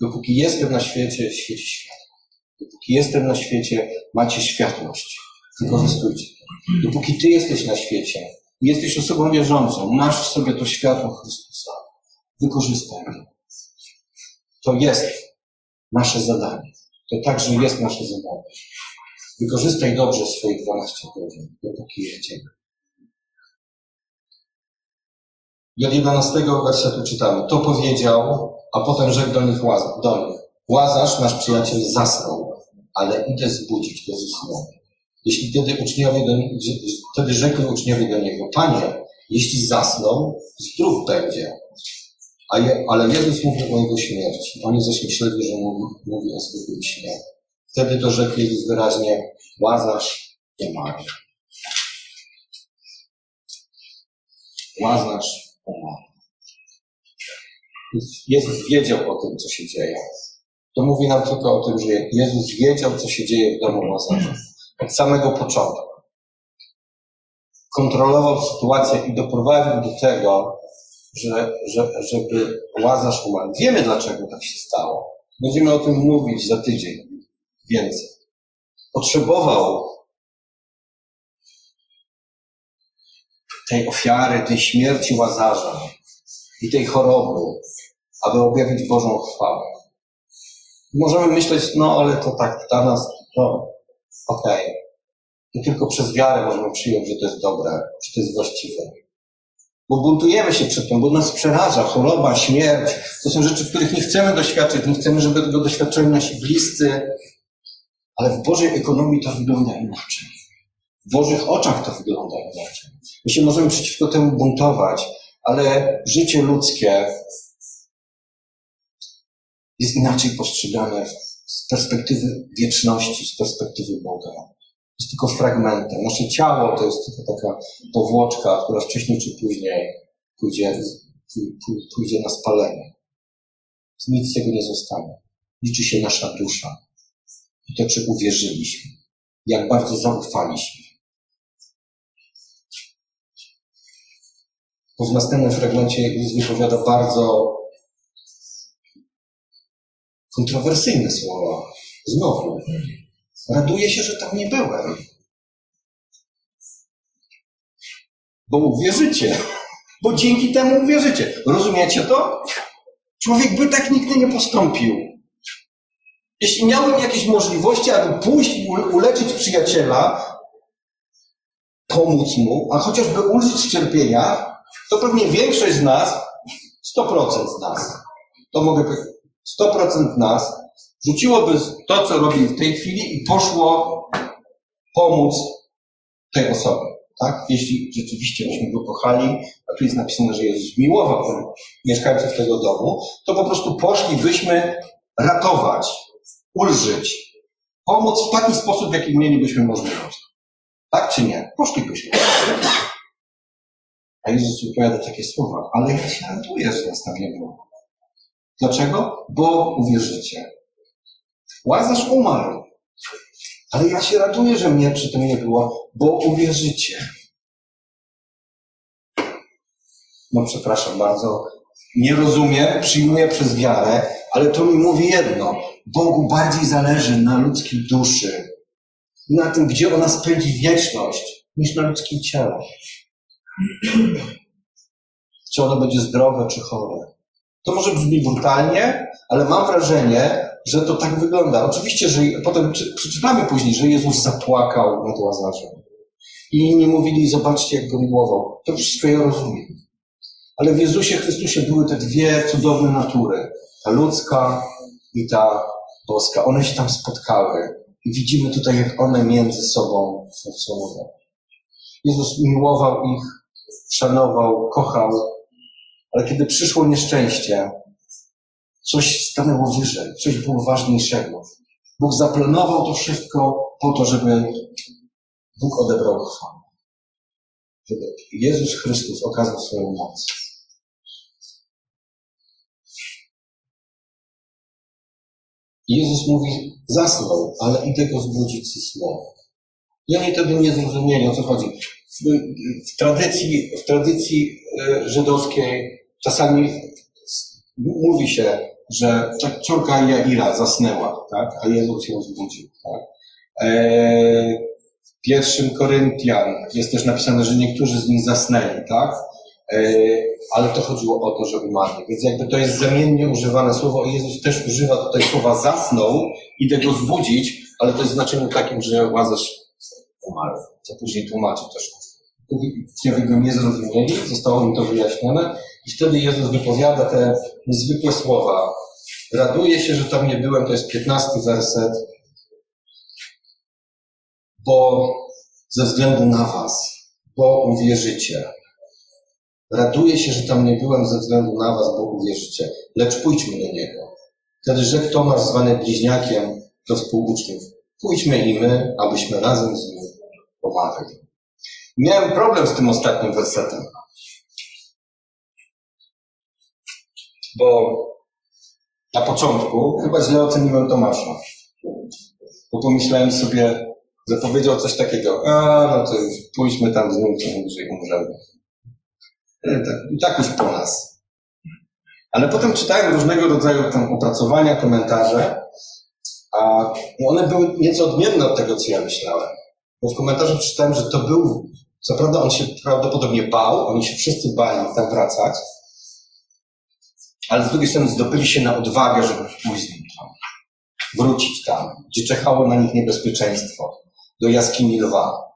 Dopóki jestem na świecie, świeci światło. Dopóki jestem na świecie, macie światłość. Wykorzystujcie. Dopóki Ty jesteś na świecie, jesteś osobą wierzącą, masz w sobie to światło Chrystusa, wykorzystaj je. To jest nasze zadanie. To także jest nasze zadanie. Wykorzystaj dobrze swoje 12 godzin, dopóki jedziemy. I od 11 wersetu czytamy. To powiedział, a potem rzekł do nich, do nich. Łazarz, nasz przyjaciel, zasnął, ale idę zbudzić go ze snu. Jeśli wtedy uczniowie do, wtedy rzekli uczniowie do niego, Panie, jeśli zasnął, zdrów będzie. Je, ale Jezus mówił o jego śmierci. Oni zaś myśleli, że mówi, mówi o zwykłym śnie. Wtedy to rzekł Jezus wyraźnie, Łazarz umarł. Łazarz umarł. Jezus wiedział o tym, co się dzieje. To mówi nam tylko o tym, że Jezus wiedział, co się dzieje w domu Łazarza. Od samego początku. Kontrolował sytuację i doprowadził do tego, że, że, żeby Łazarz umarł. Wiemy, dlaczego tak się stało. Będziemy o tym mówić za tydzień więcej. Potrzebował tej ofiary, tej śmierci Łazarza i tej choroby, aby objawić Bożą chwałę. Możemy myśleć, no ale to tak dla nas, to okej. I tylko przez wiarę możemy przyjąć, że to jest dobre, że to jest właściwe. Bo buntujemy się przed tym, bo nas przeraża choroba, śmierć. To są rzeczy, których nie chcemy doświadczyć, nie chcemy, żeby tego doświadczali nasi bliscy. Ale w Bożej ekonomii to wygląda inaczej. W Bożych oczach to wygląda inaczej. My się możemy przeciwko temu buntować, ale życie ludzkie jest inaczej postrzegane z perspektywy wieczności, z perspektywy Boga. Jest tylko fragmentem. Nasze ciało to jest tylko taka powłoczka, która wcześniej czy później pójdzie, pójdzie na spalenie. Nic z tego nie zostanie. Liczy się nasza dusza. I to, czy uwierzyliśmy. Jak bardzo zaufaliśmy. Bo w następnym fragmencie Jezus wypowiada bardzo kontrowersyjne słowa. Znowu. Raduję się, że tam nie byłem. Bo uwierzycie. Bo dzięki temu uwierzycie. Rozumiecie to? Człowiek by tak nigdy nie postąpił. Jeśli miałbym jakieś możliwości, aby pójść i uleczyć przyjaciela, pomóc mu, a chociażby ulżyć cierpienia, to pewnie większość z nas, 100% z nas, to mogę powiedzieć, 100% nas rzuciłoby to, co robi w tej chwili i poszło pomóc tej osobie. Tak? Jeśli rzeczywiście byśmy go kochali, a tu jest napisane, że Jezus miłował mieszkańców tego domu, to po prostu poszlibyśmy ratować, ulżyć, pomóc w taki sposób, w jaki mielibyśmy możliwość. Tak czy nie? Poszlibyśmy. A Jezus wypowiada takie słowa, ale ja się raduję, że nas tam nie było. Dlaczego? Bo uwierzycie. Łazarz umarł. Ale ja się raduję, że mnie przy tym nie było, bo uwierzycie. No przepraszam bardzo, nie rozumiem, przyjmuję przez wiarę, ale to mi mówi jedno. Bogu bardziej zależy na ludzkiej duszy, na tym, gdzie ona spędzi wieczność, niż na ludzkim ciele. Czy ono będzie zdrowe, czy chore. To może brzmi brutalnie, ale mam wrażenie, że to tak wygląda. Oczywiście, że potem przeczytamy później, że Jezus zapłakał nad Łazarzem. I inni mówili, zobaczcie, jak go miłował. To wszystko ja rozumiem. Ale w Jezusie Chrystusie były te dwie cudowne natury. Ta ludzka i ta boska. One się tam spotkały. I widzimy tutaj, jak one między sobą funkcjonują. Jezus miłował ich, szanował, kochał, ale kiedy przyszło nieszczęście, coś stanęło wyżej, coś było ważniejszego. Bóg zaplanował to wszystko po to, żeby Bóg odebrał chwałę. Żeby Jezus Chrystus okazał swoją moc. Jezus mówi, zasnął, ale idę go zbudzić ze snu. I oni wtedy nie zrozumieli, o co chodzi. W, w tradycji, w tradycji e, żydowskiej czasami mówi się, że córka Jaira zasnęła, tak? a Jezus ją zbudził. Tak? E, w pierwszym Koryntian jest też napisane, że niektórzy z nich zasnęli, tak? E, ale to chodziło o to, że umarli. Więc jakby to jest zamiennie używane słowo, Jezus też używa tutaj słowa zasnął, idę go zbudzić, ale to jest znaczeniu takim, że Łazarz umarł, co później tłumaczy też. Uczniowie go nie zrozumieli, zostało im to wyjaśnione i wtedy Jezus wypowiada te niezwykłe słowa. Raduję się, że tam nie byłem, to jest piętnasty werset, bo ze względu na was, bo uwierzycie. Raduję się, że tam nie byłem ze względu na was, bo uwierzycie. Lecz pójdźmy do Niego. Wtedy rzekł Tomasz, zwany bliźniakiem do współuczniów. Pójdźmy i my, abyśmy razem z Nim pomarli. Miałem problem z tym ostatnim wersetem. Bo na początku chyba źle oceniłem Tomasza. Bo pomyślałem sobie, że powiedział coś takiego, a no to już pójdźmy tam z nim, to najwyżej umrzemy. I tak, I tak już po nas. Ale potem czytałem różnego rodzaju tam opracowania, komentarze, a one były nieco odmienne od tego, co ja myślałem. Bo w komentarzach czytałem, że to był, co prawda on się prawdopodobnie bał, oni się wszyscy bali tam wracać, ale z drugiej strony zdobyli się na odwagę, żeby pójść z nim tam, wrócić tam, gdzie czekało na nich niebezpieczeństwo. do jaskini lwa.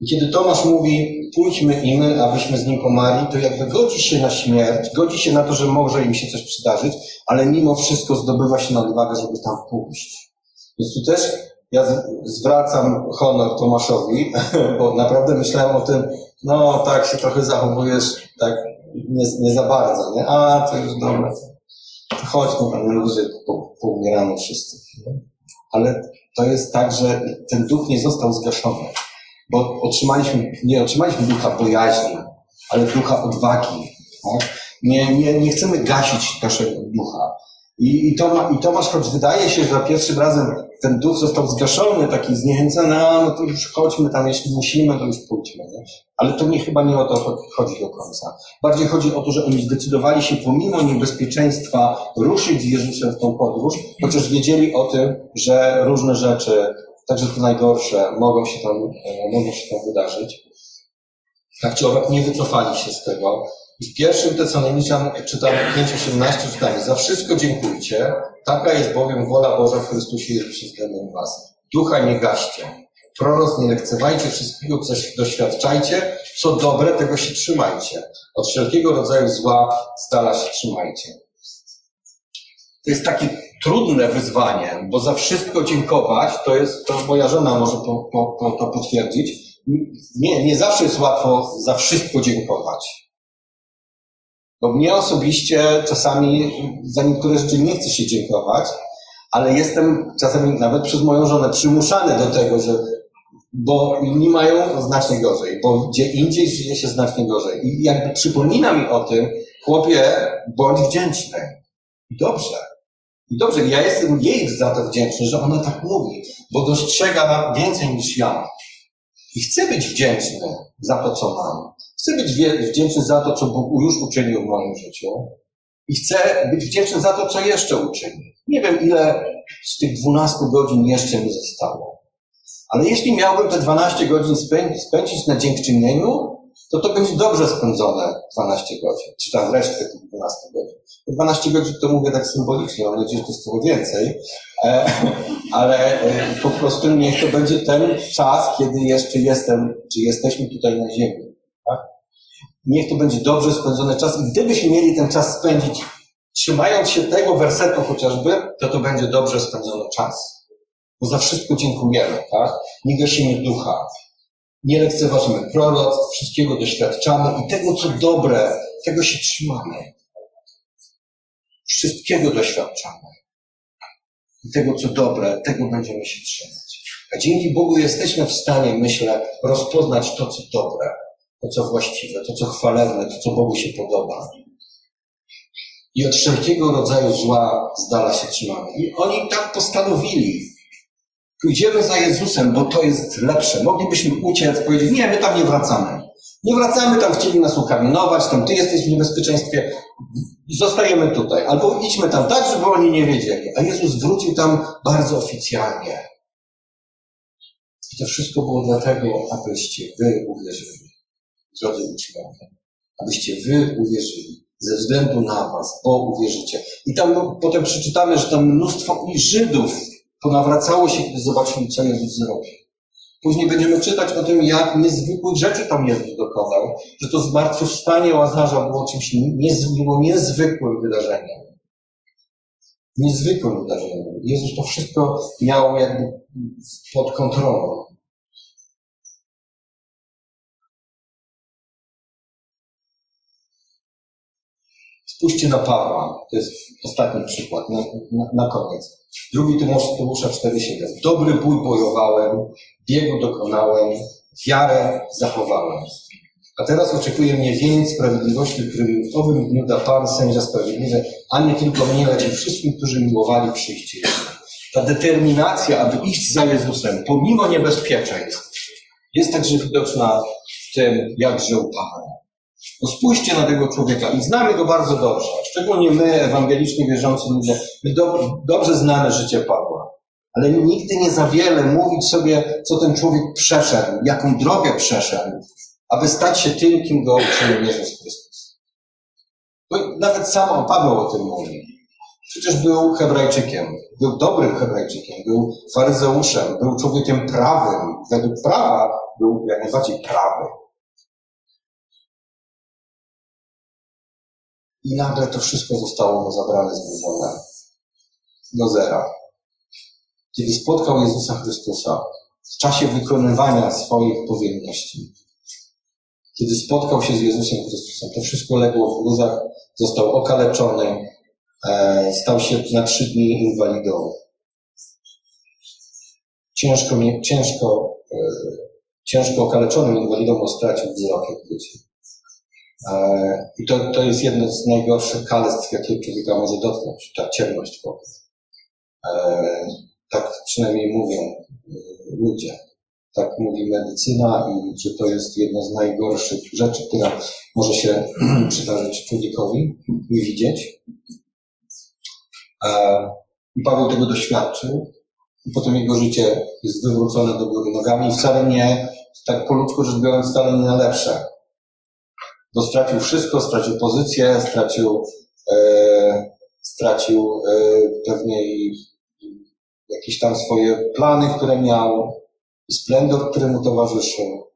I kiedy Tomasz mówi, pójdźmy i my, abyśmy z nim pomarli, to jakby godzi się na śmierć, godzi się na to, że może im się coś przydarzyć, ale mimo wszystko zdobywa się na odwagę, żeby tam pójść. Więc tu też ja zwracam honor Tomaszowi, bo naprawdę myślałem o tym, no tak się trochę zachowujesz, tak nie, nie za bardzo, nie? A, to już dobre. Chodźmy tam najwyżej, poumieramy wszyscy. Ale to jest tak, że ten duch nie został zgaszony bo otrzymaliśmy, nie otrzymaliśmy ducha bojaźni, ale ducha odwagi. Tak? Nie, nie, nie chcemy gasić naszego ducha. I, i, Toma, I Tomasz, choć wydaje się, że za pierwszym razem ten duch został zgaszony, taki zniechęcony, a no to już chodźmy tam, jeśli musimy, to już pójdźmy. Nie? Ale to nie chyba nie o to chodzi do końca. Bardziej chodzi o to, że oni zdecydowali się pomimo niebezpieczeństwa ruszyć z Jezusem w tą podróż, chociaż wiedzieli o tym, że różne rzeczy Także to najgorsze mogą się tam, e, mogą się tam wydarzyć. Tak czy owak nie wycofali się z tego. I w pierwszym Tesaloniczan czytam 5.18 czytamy Za wszystko dziękujcie, taka jest bowiem wola Boża w Chrystusie Jezusie względem was. Ducha nie gaście. Proroc nie lekcewajcie wszystkiego, co doświadczajcie. Co dobre, tego się trzymajcie. Od wszelkiego rodzaju zła stala się trzymajcie. To jest taki trudne wyzwanie, bo za wszystko dziękować, to jest, to moja żona może po, po, to potwierdzić. Nie, nie zawsze jest łatwo za wszystko dziękować. Bo mnie osobiście czasami za niektóre rzeczy nie chce się dziękować, ale jestem czasami nawet przez moją żonę przymuszany do tego, że bo inni mają znacznie gorzej, bo gdzie indziej żyje się znacznie gorzej. I jakby przypomina mi o tym, chłopie, bądź wdzięczny. I dobrze. I dobrze, ja jestem jej za to wdzięczny, że ona tak mówi, bo dostrzega więcej niż ja. I chcę być wdzięczny za to, co mam. Chcę być wdzięczny za to, co Bóg już uczynił w moim życiu. I chcę być wdzięczny za to, co jeszcze uczynił. Nie wiem, ile z tych 12 godzin jeszcze mi zostało. Ale jeśli miałbym te 12 godzin spędzić na dziękczynieniu, to to będzie dobrze spędzone 12 godzin, czy tam resztę tych 12 godzin. 12 godzin to mówię tak symbolicznie, mam nadzieję, że to jest trochę więcej, e, ale e, po prostu niech to będzie ten czas, kiedy jeszcze jestem, czy jesteśmy tutaj na ziemi. Tak? Niech to będzie dobrze spędzony czas i gdybyśmy mieli ten czas spędzić trzymając się tego wersetu chociażby, to to będzie dobrze spędzony czas. Bo za wszystko dziękujemy, tak? Nie gasimy ducha, nie lekceważymy proroctw, wszystkiego doświadczamy i tego, co dobre, tego się trzymamy. Wszystkiego doświadczamy. I tego, co dobre, tego będziemy się trzymać. A dzięki Bogu jesteśmy w stanie, myślę, rozpoznać to, co dobre, to, co właściwe, to, co chwalebne, to, co Bogu się podoba. I od wszelkiego rodzaju zła z dala się trzymamy. I oni tak postanowili. Pójdziemy za Jezusem, bo to jest lepsze. Moglibyśmy uciec, powiedzieć, nie, my tam nie wracamy. Nie wracamy, tam chcieli nas ukamienować, tam ty jesteś w niebezpieczeństwie, zostajemy tutaj. Albo idźmy tam tak, żeby oni nie wiedzieli. A Jezus wrócił tam bardzo oficjalnie. I to wszystko było dlatego, abyście wy uwierzyli, drodzy uczniowie. Abyście wy uwierzyli ze względu na was, bo uwierzycie. I tam no, potem przeczytamy, że tam mnóstwo i Żydów ponawracało się, kiedy zobaczyli, co Jezus zrobił. Później będziemy czytać o tym, jak niezwykłych rzeczy tam Jezus dokonał, że to zmartwychwstanie Łazarza było czymś niezwykłym, niezwykłym wydarzeniem. Niezwykłym wydarzeniem. Jezus to wszystko miał jakby pod kontrolą. Spójrzcie na Pawła. To jest ostatni przykład, na, na, na koniec. Drugi Tymusza 4,7. Dobry bój bojowałem, biegu dokonałem, wiarę zachowałem. A teraz oczekuje mnie wieniec sprawiedliwości, w owym dniu da Pan, sędzia sprawiedliwy, a nie tylko mnie, lecz i wszystkim, którzy miłowali przyjście Ta determinacja, aby iść za Jezusem, pomimo niebezpieczeństw, jest także widoczna w tym, jak żył Paweł. No spójrzcie na tego człowieka i znamy go bardzo dobrze. Szczególnie my, ewangelicznie wierzący ludzie, my do, dobrze znamy życie Pawła. Ale nigdy nie za wiele mówić sobie, co ten człowiek przeszedł, jaką drogę przeszedł, aby stać się tym, kim go uczynił Jezus Chrystus. Bo nawet sam Paweł o tym mówi. Przecież był Hebrajczykiem, był dobrym Hebrajczykiem, był faryzeuszem, był człowiekiem prawym. Według prawa był jak najbardziej prawy. I nagle to wszystko zostało mu zabrane, zburzone do zera. Kiedy spotkał Jezusa Chrystusa w czasie wykonywania swoich powinności, kiedy spotkał się z Jezusem Chrystusem, to wszystko legło w gruzach, został okaleczony, e, stał się na trzy dni inwalidą. Ciężko, ciężko, e, ciężko okaleczonym inwalidą, bo stracił wzrok jak dzieci. E, I to, to jest jedno z najgorszych kalestw, jakie człowieka może dotknąć, ta ciemność wokół. Tak przynajmniej mówią ludzie tak mówi medycyna i że to jest jedna z najgorszych rzeczy, która może się przydarzyć człowiekowi i widzieć. E, I Paweł tego doświadczył i potem jego życie jest wywrócone do góry nogami wcale nie, tak po ludzku rzecz biorąc, wcale nie na lepsze. Bo stracił wszystko, stracił pozycję, stracił, e, stracił e, pewnie jakieś tam swoje plany, które miał, splendor, który mu towarzyszył,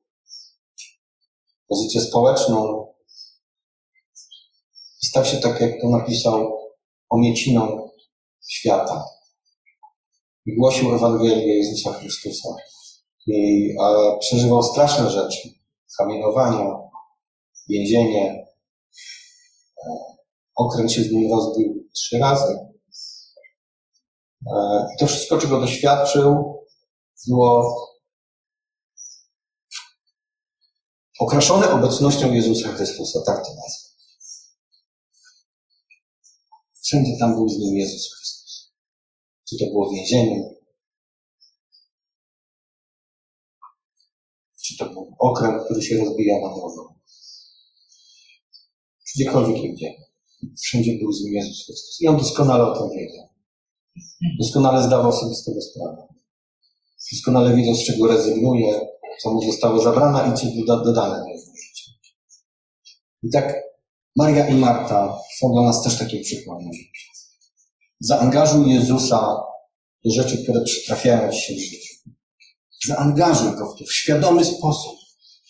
pozycję społeczną. Stał się tak, jak to napisał, omieciną świata. I głosił Ewangelię Jezusa Chrystusa. I a, przeżywał straszne rzeczy. Kamienowania, więzienie. Okręt się z nim rozbił trzy razy. E, I to wszystko, czego doświadczył, było okraszone obecnością Jezusa Chrystusa, tak to nazwę. Wszędzie tam był z nim Jezus Chrystus. Czy to było więzienie, czy to był okręt, który się rozbija na czy gdziekolwiek indziej. Wszędzie był z nim Jezus Chrystus. I on doskonale o tym wiedział. Doskonale zdawał sobie z tego sprawę. Doskonale wiedział, z czego rezygnuje, co mu zostało zabrane i co dodane do jego życia. I tak Maria i Marta są dla nas też takim przykładem. Zaangażuj Jezusa do rzeczy, które przytrafiają Ci się w życiu. Zaangażuj Go w to w świadomy sposób.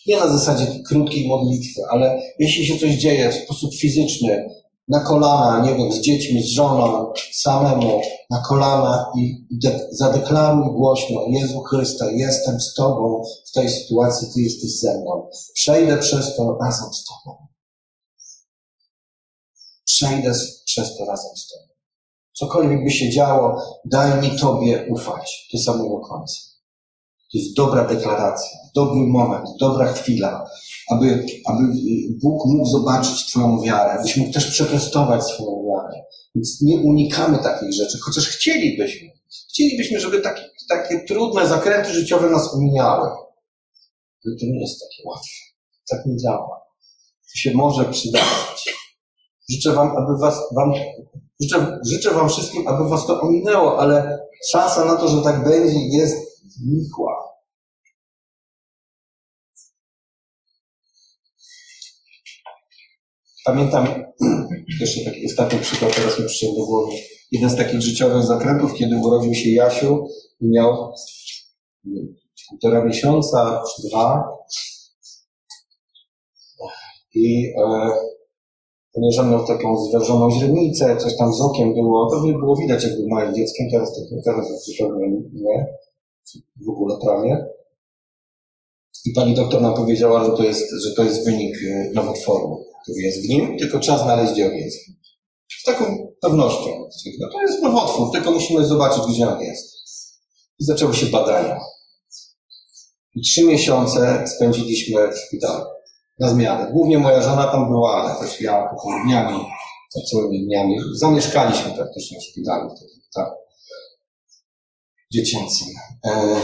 Nie na zasadzie krótkiej modlitwy, ale jeśli się coś dzieje w sposób fizyczny, na kolana, nie wiem, z dziećmi, z żoną, samemu, na kolana i de- zadeklaruj głośno, Jezu Chryste, jestem z Tobą w tej sytuacji, Ty jesteś ze mną. Przejdę przez to razem z Tobą. Przejdę przez to razem z Tobą. Cokolwiek by się działo, daj mi Tobie ufać do samego końca. To jest dobra deklaracja, dobry moment, dobra chwila, aby, aby Bóg mógł zobaczyć Twoją wiarę, abyś mógł też przetestować swoją wiarę. Więc nie unikamy takich rzeczy, chociaż chcielibyśmy. Chcielibyśmy, żeby takie, takie trudne zakręty życiowe nas omijały. Ale to nie jest takie łatwe. Tak nie działa. To się może przydarzyć. Życzę Wam, aby Was, wam, życzę, życzę Wam wszystkim, aby Was to ominęło, ale szansa na to, że tak będzie, jest nikła. Pamiętam jeszcze taki ostatni przykład, teraz mi przyszedł do głowy. Jeden z takich życiowych zakrętów, kiedy urodził się Jasiu, miał półtora miesiąca czy dwa. I e, ponieważ miał taką zwężoną źrenicę, coś tam z okiem było, to było widać, jak był małym dzieckiem, teraz to teraz to nie, w ogóle prawie. I pani doktor nam powiedziała, że to jest, że to jest wynik e, nowotworu który jest w nim, tylko trzeba znaleźć, gdzie on jest. Z taką pewnością. No to jest nowotwór, tylko musimy zobaczyć, gdzie on jest. I zaczęły się badania. I trzy miesiące spędziliśmy w szpitalu. Na zmianę. Głównie moja żona tam była, ale też ja takimi dniami, całymi dniami. Zamieszkaliśmy praktycznie w szpitalu. Tak, dziecięcym. E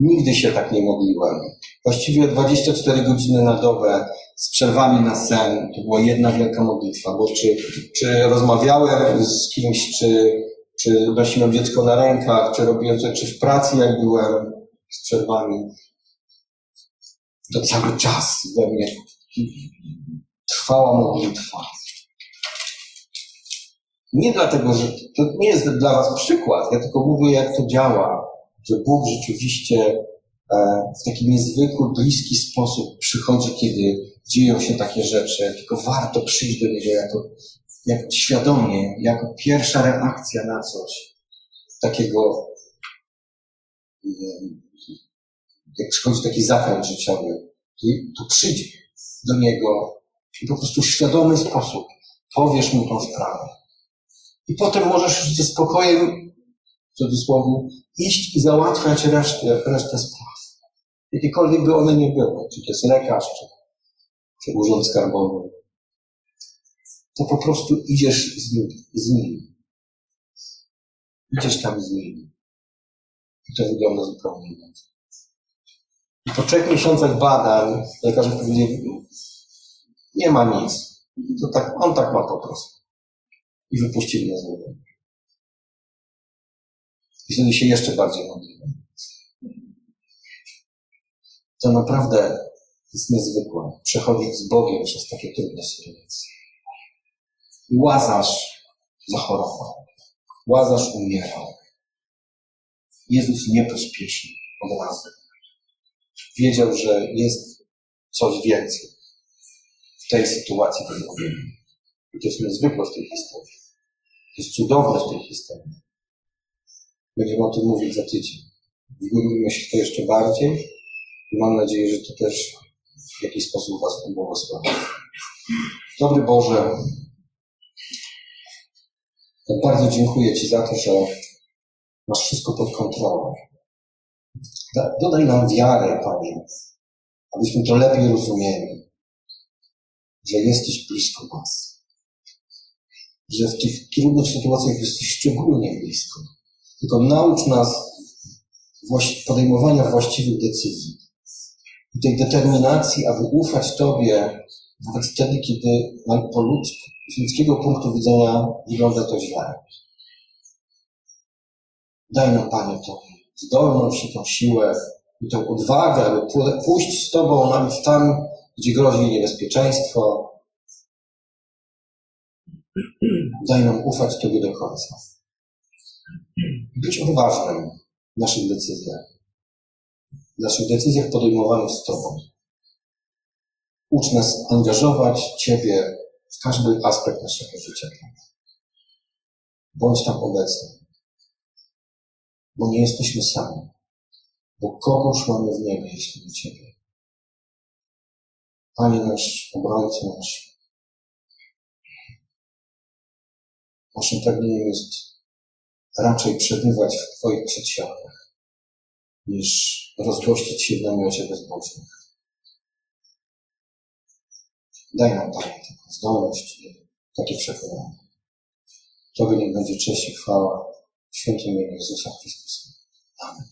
Nigdy się tak nie modliłem. Właściwie 24 godziny na dobę z przerwami na sen. To była jedna wielka modlitwa, bo czy, czy rozmawiałem z kimś, czy, czy nosiłem dziecko na rękach, czy robiłem coś, czy w pracy jak byłem z przerwami. To cały czas we mnie trwała modlitwa. Nie dlatego, że to nie jest dla Was przykład, ja tylko mówię, jak to działa, że Bóg rzeczywiście e, w taki niezwykły, bliski sposób przychodzi, kiedy dzieją się takie rzeczy, tylko warto przyjść do Niego jako, jako świadomie, jako pierwsza reakcja na coś takiego, mm, jak przychodzi taki zakręt życiowy, to, przyjdź do Niego i po prostu w świadomy sposób powiesz Mu tą sprawę. I potem możesz już ze spokojem, w cudzysłowie, iść i załatwiać resztę, resztę spraw. Jakiekolwiek by one nie były, czy to jest lekarz, czy, czy urząd skarbowy. To po prostu idziesz z nim, z nim. Idziesz tam z nim. I to wygląda zupełnie inaczej. I po trzech miesiącach badań lekarze powiedzieli, nie ma nic. To tak, on tak ma po prostu. I wypuścili mnie z niego. I wtedy się jeszcze bardziej modliłem. To naprawdę jest niezwykłe. Przechodzić z Bogiem przez takie trudne sytuacje. Łazarz zachorował. Łazarz umierał. Jezus nie pospieszył od razu. Wiedział, że jest coś więcej w tej sytuacji wyzwolenia. I to jest niezwykłe w tej historii. To jest cudowne w tej historii. Będziemy o tym mówić za tydzień. Wgłębimy się w to jeszcze bardziej i mam nadzieję, że to też w jakiś sposób Was pobłogosławi. Dobry Boże, bardzo dziękuję Ci za to, że masz wszystko pod kontrolą. Dodaj nam wiarę, Panie, abyśmy to lepiej rozumieli, że jesteś blisko nas. Że w tych trudnych sytuacjach jesteś szczególnie blisko. Tylko naucz nas podejmowania właściwych decyzji. I tej determinacji, aby ufać Tobie, nawet wtedy, kiedy po ludzku, z ludzkiego punktu widzenia wygląda to źle. Daj nam, Panie, to zdolność i tą siłę i tą odwagę, aby pójść z Tobą nawet tam, gdzie grozi niebezpieczeństwo. Daj nam ufać Tobie do końca. Być odważnym w naszych decyzjach. W naszych decyzjach podejmowanych z Tobą. Ucz nas angażować Ciebie w każdy aspekt naszego życia. Bądź tam obecny. Bo nie jesteśmy sami. Bo kogoś mamy w niebie, jeśli nie Ciebie. Panie nasz, obrońca nasz. Naszym pragnieniem jest raczej przebywać w Twoich przedsionkach, niż rozgościć się w namiocie bezbożnych. Daj nam, taką zdolność i takie przekonanie. Tobie niech będzie cześć i chwała w świętym imieniu Jezusa Chrystusa. Amen.